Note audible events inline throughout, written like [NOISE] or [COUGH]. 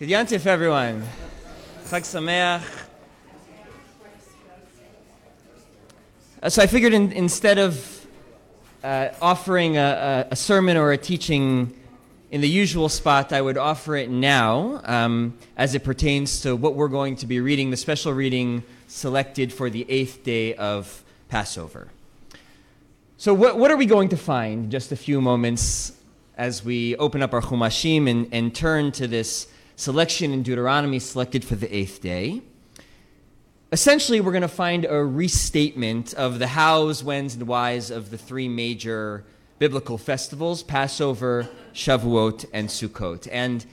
Yantif, everyone. Chag Sameach. Uh, so I figured in, instead of uh, offering a, a, a, sermon or a teaching in the usual spot, I would offer it now um, as it pertains to what we're going to be reading, the special reading selected for the eighth day of Passover. So, what, what are we going to find just a few moments as we open up our Chumashim and, and turn to this selection in Deuteronomy selected for the eighth day. Essentially, we're going to find a restatement of the hows, whens, and whys of the three major biblical festivals Passover, Shavuot, and Sukkot. And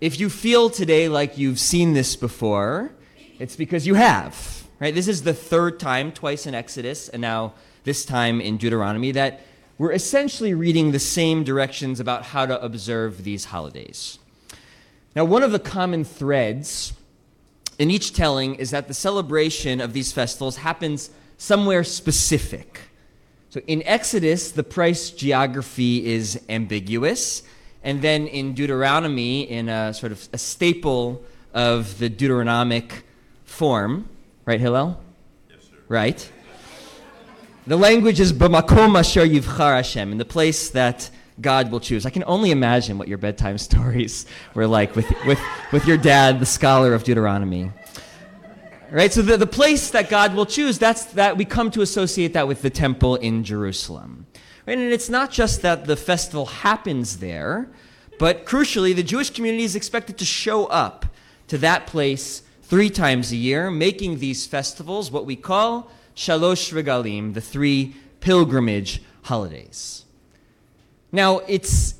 if you feel today like you've seen this before, it's because you have. Right? This is the third time, twice in Exodus, and now this time in Deuteronomy, that we're essentially reading the same directions about how to observe these holidays. Now, one of the common threads in each telling is that the celebration of these festivals happens somewhere specific. So in Exodus, the price geography is ambiguous. And then in Deuteronomy, in a sort of a staple of the Deuteronomic form, right, Hillel? Yes, sir. Right? The language is b'makom asher yivchar Hashem, in the place that God will choose. I can only imagine what your bedtime [LAUGHS] stories were like with, with, with your dad, the scholar of Deuteronomy. Right? So the, the place that God will choose, that's that we come to associate that with the temple in Jerusalem. Right? And it's not just that the festival happens there, but crucially, the Jewish community is expected to show up to that place three times a year, making these festivals what we call Shalosh Regalim, the three pilgrimage holidays. Now, it's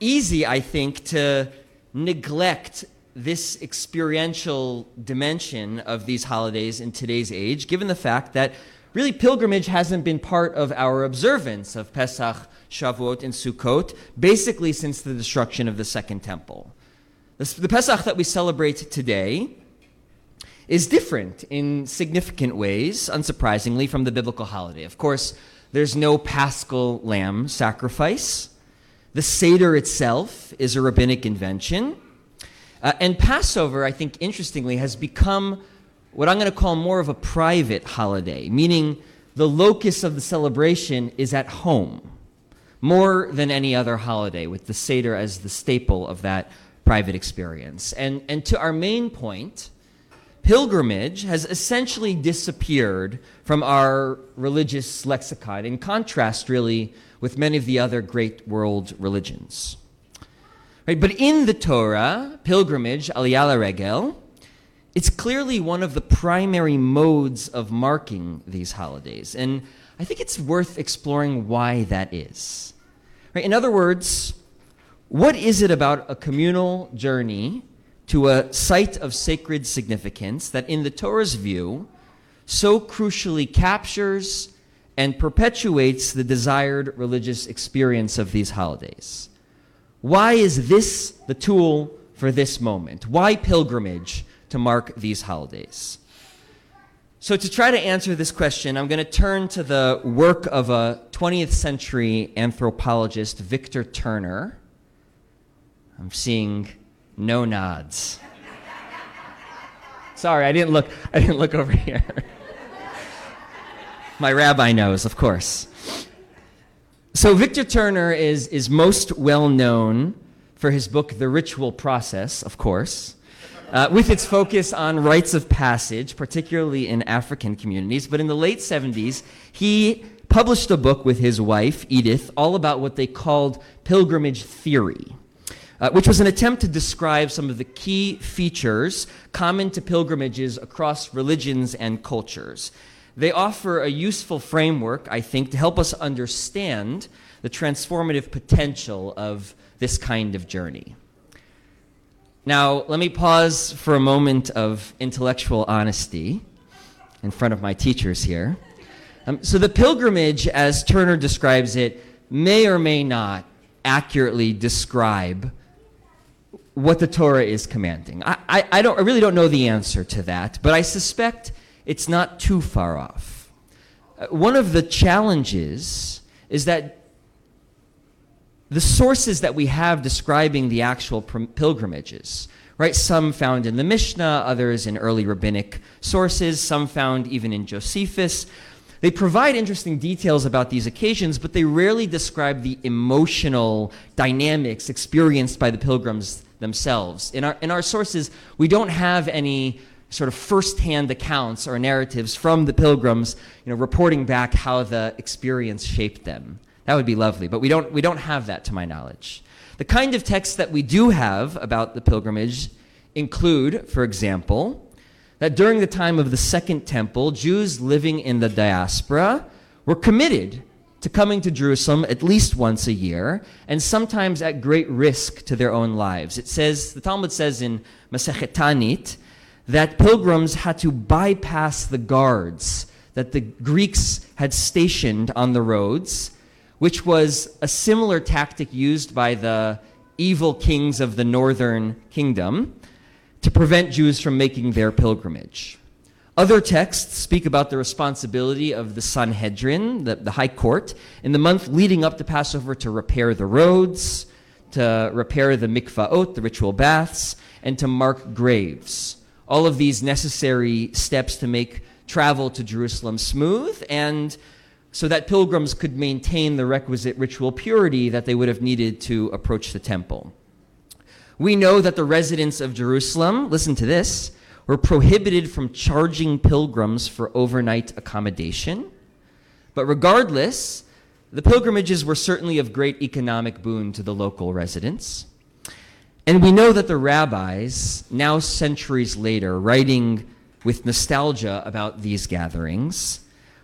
easy, I think, to neglect this experiential dimension of these holidays in today's age, given the fact that really pilgrimage hasn't been part of our observance of Pesach, Shavuot, and Sukkot, basically since the destruction of the Second Temple. The Pesach that we celebrate today is different in significant ways, unsurprisingly, from the biblical holiday. Of course, there's no paschal lamb sacrifice. The Seder itself is a rabbinic invention. Uh, and Passover, I think, interestingly, has become what I'm going to call more of a private holiday, meaning the locus of the celebration is at home more than any other holiday, with the Seder as the staple of that private experience. And, and to our main point, pilgrimage has essentially disappeared from our religious lexicon, in contrast, really, with many of the other great world religions. Right? But in the Torah, pilgrimage, aliyah regel, it's clearly one of the primary modes of marking these holidays. And I think it's worth exploring why that is. Right? In other words, what is it about a communal journey to a site of sacred significance that, in the Torah's view, so crucially captures and perpetuates the desired religious experience of these holidays. Why is this the tool for this moment? Why pilgrimage to mark these holidays? So, to try to answer this question, I'm going to turn to the work of a 20th century anthropologist, Victor Turner. I'm seeing no nods. [LAUGHS] Sorry, I didn't look I didn't look over here. [LAUGHS] My rabbi knows, of course. So, Victor Turner is, is most well known for his book, The Ritual Process, of course, uh, with its focus on rites of passage, particularly in African communities. But in the late 70s, he published a book with his wife, Edith, all about what they called pilgrimage theory. Uh, which was an attempt to describe some of the key features common to pilgrimages across religions and cultures. They offer a useful framework, I think, to help us understand the transformative potential of this kind of journey. Now, let me pause for a moment of intellectual honesty in front of my teachers here. Um, so, the pilgrimage, as Turner describes it, may or may not accurately describe what the Torah is commanding. I, I, I, don't, I really don't know the answer to that, but I suspect it's not too far off. Uh, one of the challenges is that the sources that we have describing the actual pilgrimages, right? Some found in the Mishnah, others in early rabbinic sources, some found even in Josephus. They provide interesting details about these occasions, but they rarely describe the emotional dynamics experienced by the pilgrims themselves. In our, in our sources, we don't have any sort of first-hand accounts or narratives from the pilgrims, you know, reporting back how the experience shaped them. That would be lovely, but we don't, we don't have that to my knowledge. The kind of texts that we do have about the pilgrimage include, for example, that during the time of the Second Temple, Jews living in the diaspora were committed to coming to Jerusalem at least once a year, and sometimes at great risk to their own lives. It says, the Talmud says in Masechet Ta'anit, that pilgrims had to bypass the guards that the Greeks had stationed on the roads which was a similar tactic used by the evil kings of the northern kingdom to prevent Jews from making their pilgrimage. Other texts speak about the responsibility of the Sanhedrin, the, the high court, in the month leading up to Passover to repair the roads, to repair the mikvaot, the ritual baths, and to mark graves. All of these necessary steps to make travel to Jerusalem smooth and so that pilgrims could maintain the requisite ritual purity that they would have needed to approach the temple. We know that the residents of Jerusalem, listen to this, were prohibited from charging pilgrims for overnight accommodation. But regardless, the pilgrimages were certainly of great economic boon to the local residents. And we know that the rabbis, now centuries later, writing with nostalgia about these gatherings,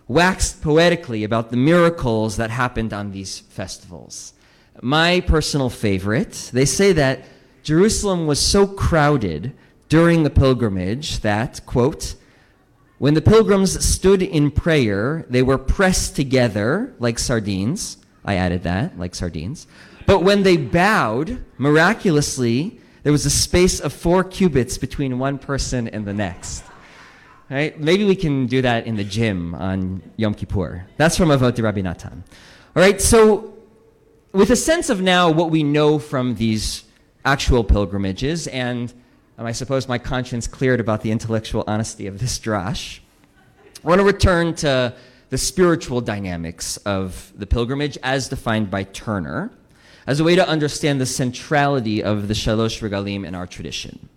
waxed poetically about the miracles that happened on these festivals. My personal favorite, they say that Jerusalem was so crowded during the pilgrimage that, quote, when the pilgrims stood in prayer, they were pressed together like sardines. I added that, like sardines. But when they bowed, miraculously, there was a space of four cubits between one person and the next. Right? Maybe we can do that in the gym on Yom Kippur. That's from Avot Rabbi Natan. All right, so with a sense of now what we know from these actual pilgrimages, and um, I suppose my conscience cleared about the intellectual honesty of this drash, I want to return to the spiritual dynamics of the pilgrimage as defined by Turner, as a way to understand the centrality of the Shalosh Regalim in our tradition.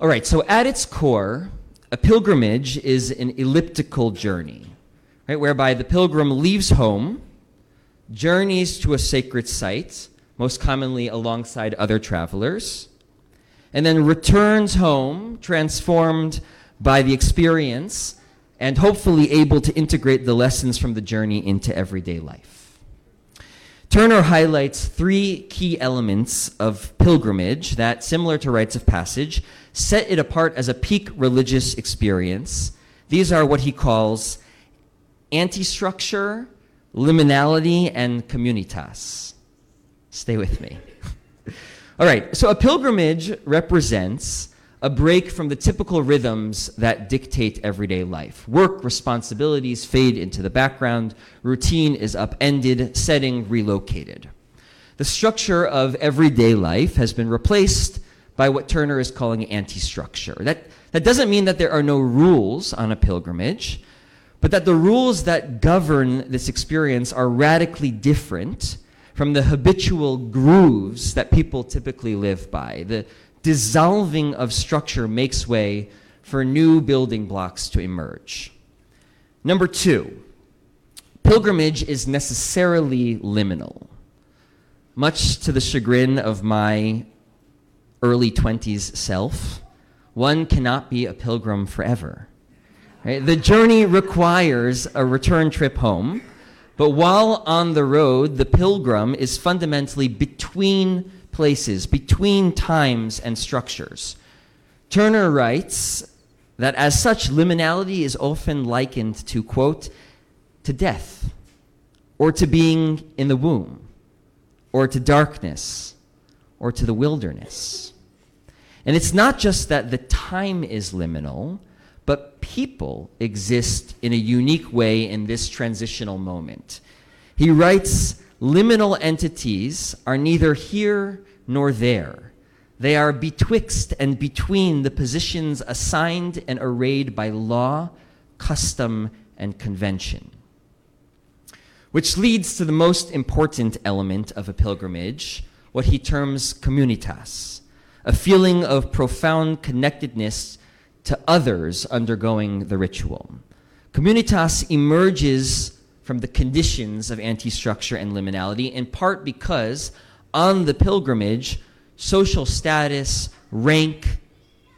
All right, so at its core, a pilgrimage is an elliptical journey, right, whereby the pilgrim leaves home, journeys to a sacred site, most commonly alongside other travelers, and then returns home transformed by the experience and hopefully able to integrate the lessons from the journey into everyday life. Turner highlights three key elements of pilgrimage that, similar to rites of passage, set it apart as a peak religious experience. These are what he calls anti-structure, liminality, and communitas. Stay with me. [LAUGHS] All right, so a pilgrimage represents a break from the typical rhythms that dictate everyday life. Work responsibilities fade into the background, routine is upended, setting relocated. The structure of everyday life has been replaced by what Turner is calling anti structure. That, that doesn't mean that there are no rules on a pilgrimage, but that the rules that govern this experience are radically different from the habitual grooves that people typically live by. The dissolving of structure makes way for new building blocks to emerge. Number two, pilgrimage is necessarily liminal. Much to the chagrin of my early 20s self, one cannot be a pilgrim forever. Right? The journey requires a return trip home, but while on the road, the pilgrim is fundamentally between places, between times and structures. Turner writes that as such, liminality is often likened to, quote, to death, or to being in the womb, or to darkness, or to the wilderness. And it's not just that the time is liminal, but people exist in a unique way in this transitional moment. He writes liminal entities are neither here nor there. They are betwixt and between the positions assigned and arrayed by law, custom, and convention. Which leads to the most important element of a pilgrimage, what he terms communitas, a feeling of profound connectedness to others undergoing the ritual. Communitas emerges from the conditions of anti structure and liminality, in part because on the pilgrimage, social status, rank,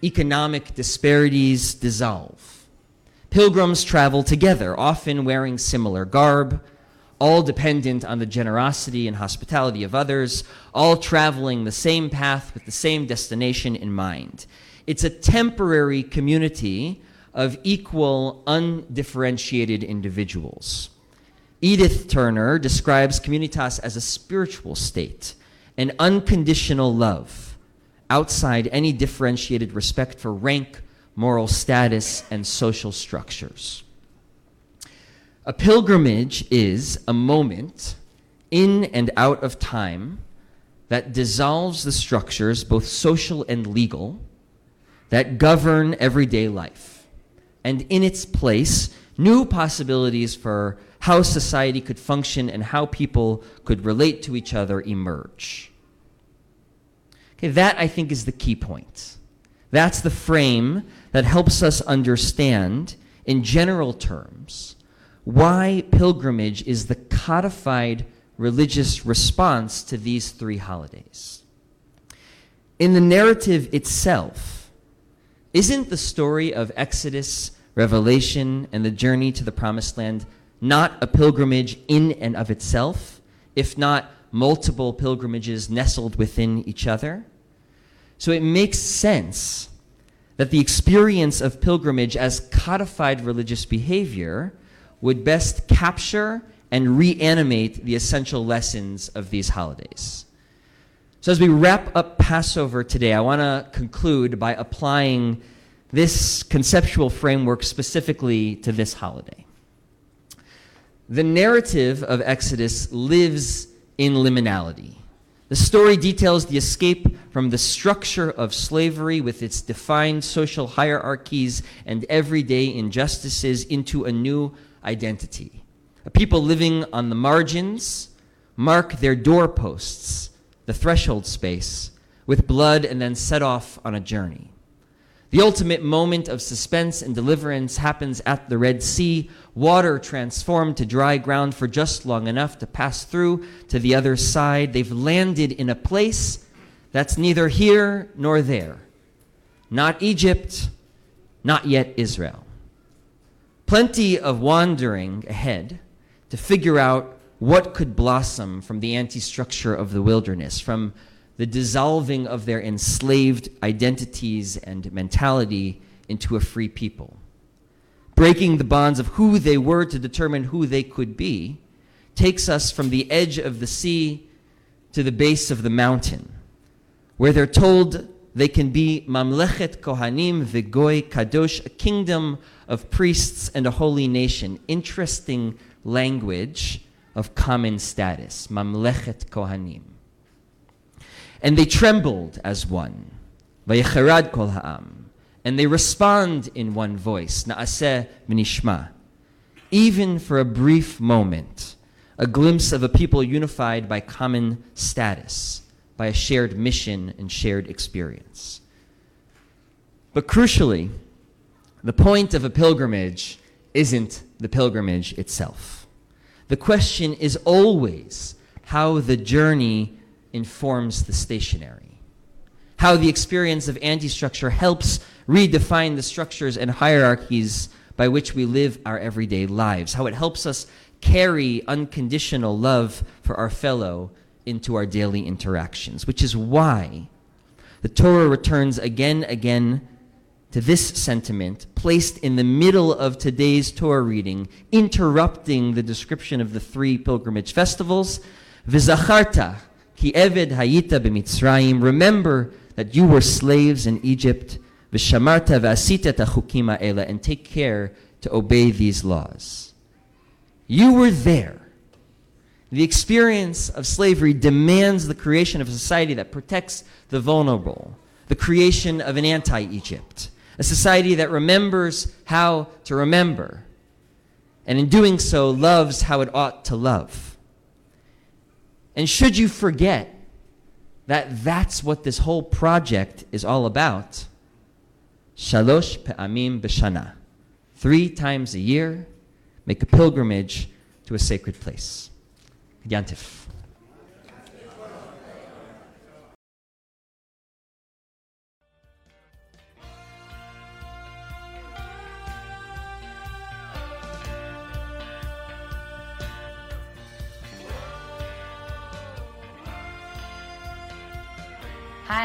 economic disparities dissolve. Pilgrims travel together, often wearing similar garb, all dependent on the generosity and hospitality of others, all traveling the same path with the same destination in mind. It's a temporary community of equal, undifferentiated individuals. Edith Turner describes communitas as a spiritual state, an unconditional love, outside any differentiated respect for rank, moral status, and social structures. A pilgrimage is a moment in and out of time that dissolves the structures, both social and legal, that govern everyday life. And in its place, new possibilities for how society could function and how people could relate to each other emerge. Okay, that I think is the key point. That's the frame that helps us understand, in general terms, why pilgrimage is the codified religious response to these three holidays. In the narrative itself, isn't the story of Exodus, Revelation, and the journey to the Promised Land not a pilgrimage in and of itself, if not multiple pilgrimages nestled within each other? So it makes sense that the experience of pilgrimage as codified religious behavior would best capture and reanimate the essential lessons of these holidays. So, as we wrap up Passover today, I want to conclude by applying this conceptual framework specifically to this holiday. The narrative of Exodus lives in liminality. The story details the escape from the structure of slavery with its defined social hierarchies and everyday injustices into a new identity. A people living on the margins mark their doorposts, the threshold space, with blood and then set off on a journey. The ultimate moment of suspense and deliverance happens at the Red Sea, water transformed to dry ground for just long enough to pass through to the other side. They've landed in a place that's neither here nor there. Not Egypt, not yet Israel plenty of wandering ahead to figure out what could blossom from the anti structure of the wilderness, from the dissolving of their enslaved identities and mentality into a free people. Breaking the bonds of who they were to determine who they could be takes us from the edge of the sea to the base of the mountain, where they're told they can be Mamlechet Kohanim Vigoy Kadosh, a kingdom of priests and a holy nation. Interesting language of communitas. Mamlechet Kohanim. And they trembled as one. Vayecherad kol ha'am. And they respond in one voice. Na'aseh v'nishma. Even for a brief moment, a glimpse of a people unified by common status by a shared mission and shared experience. But crucially, the point of a pilgrimage isn't the pilgrimage itself. The question is always how the journey informs the stationary, how the experience of anti structure helps redefine the structures and hierarchies by which we live our everyday lives, how it helps us carry unconditional love for our fellow into our daily interactions, which is why the Torah returns again again to this sentiment placed in the middle of today's Torah reading, interrupting the description of the three pilgrimage festivals. Vizacharta ki eved hayita b'mitzrayim. Remember that you were slaves in Egypt. V'shamarta v'asita chukim ela, and take care to obey these laws. You were there. The experience of slavery demands the creation of a society that protects the vulnerable, the creation of an anti Egypt, a society that remembers how to remember, and in doing so, loves how it ought to love. And should you forget that that's what this whole project is all about, shalosh pe'amim b'shana, three times a year, make a pilgrimage to a sacred place. Yantif.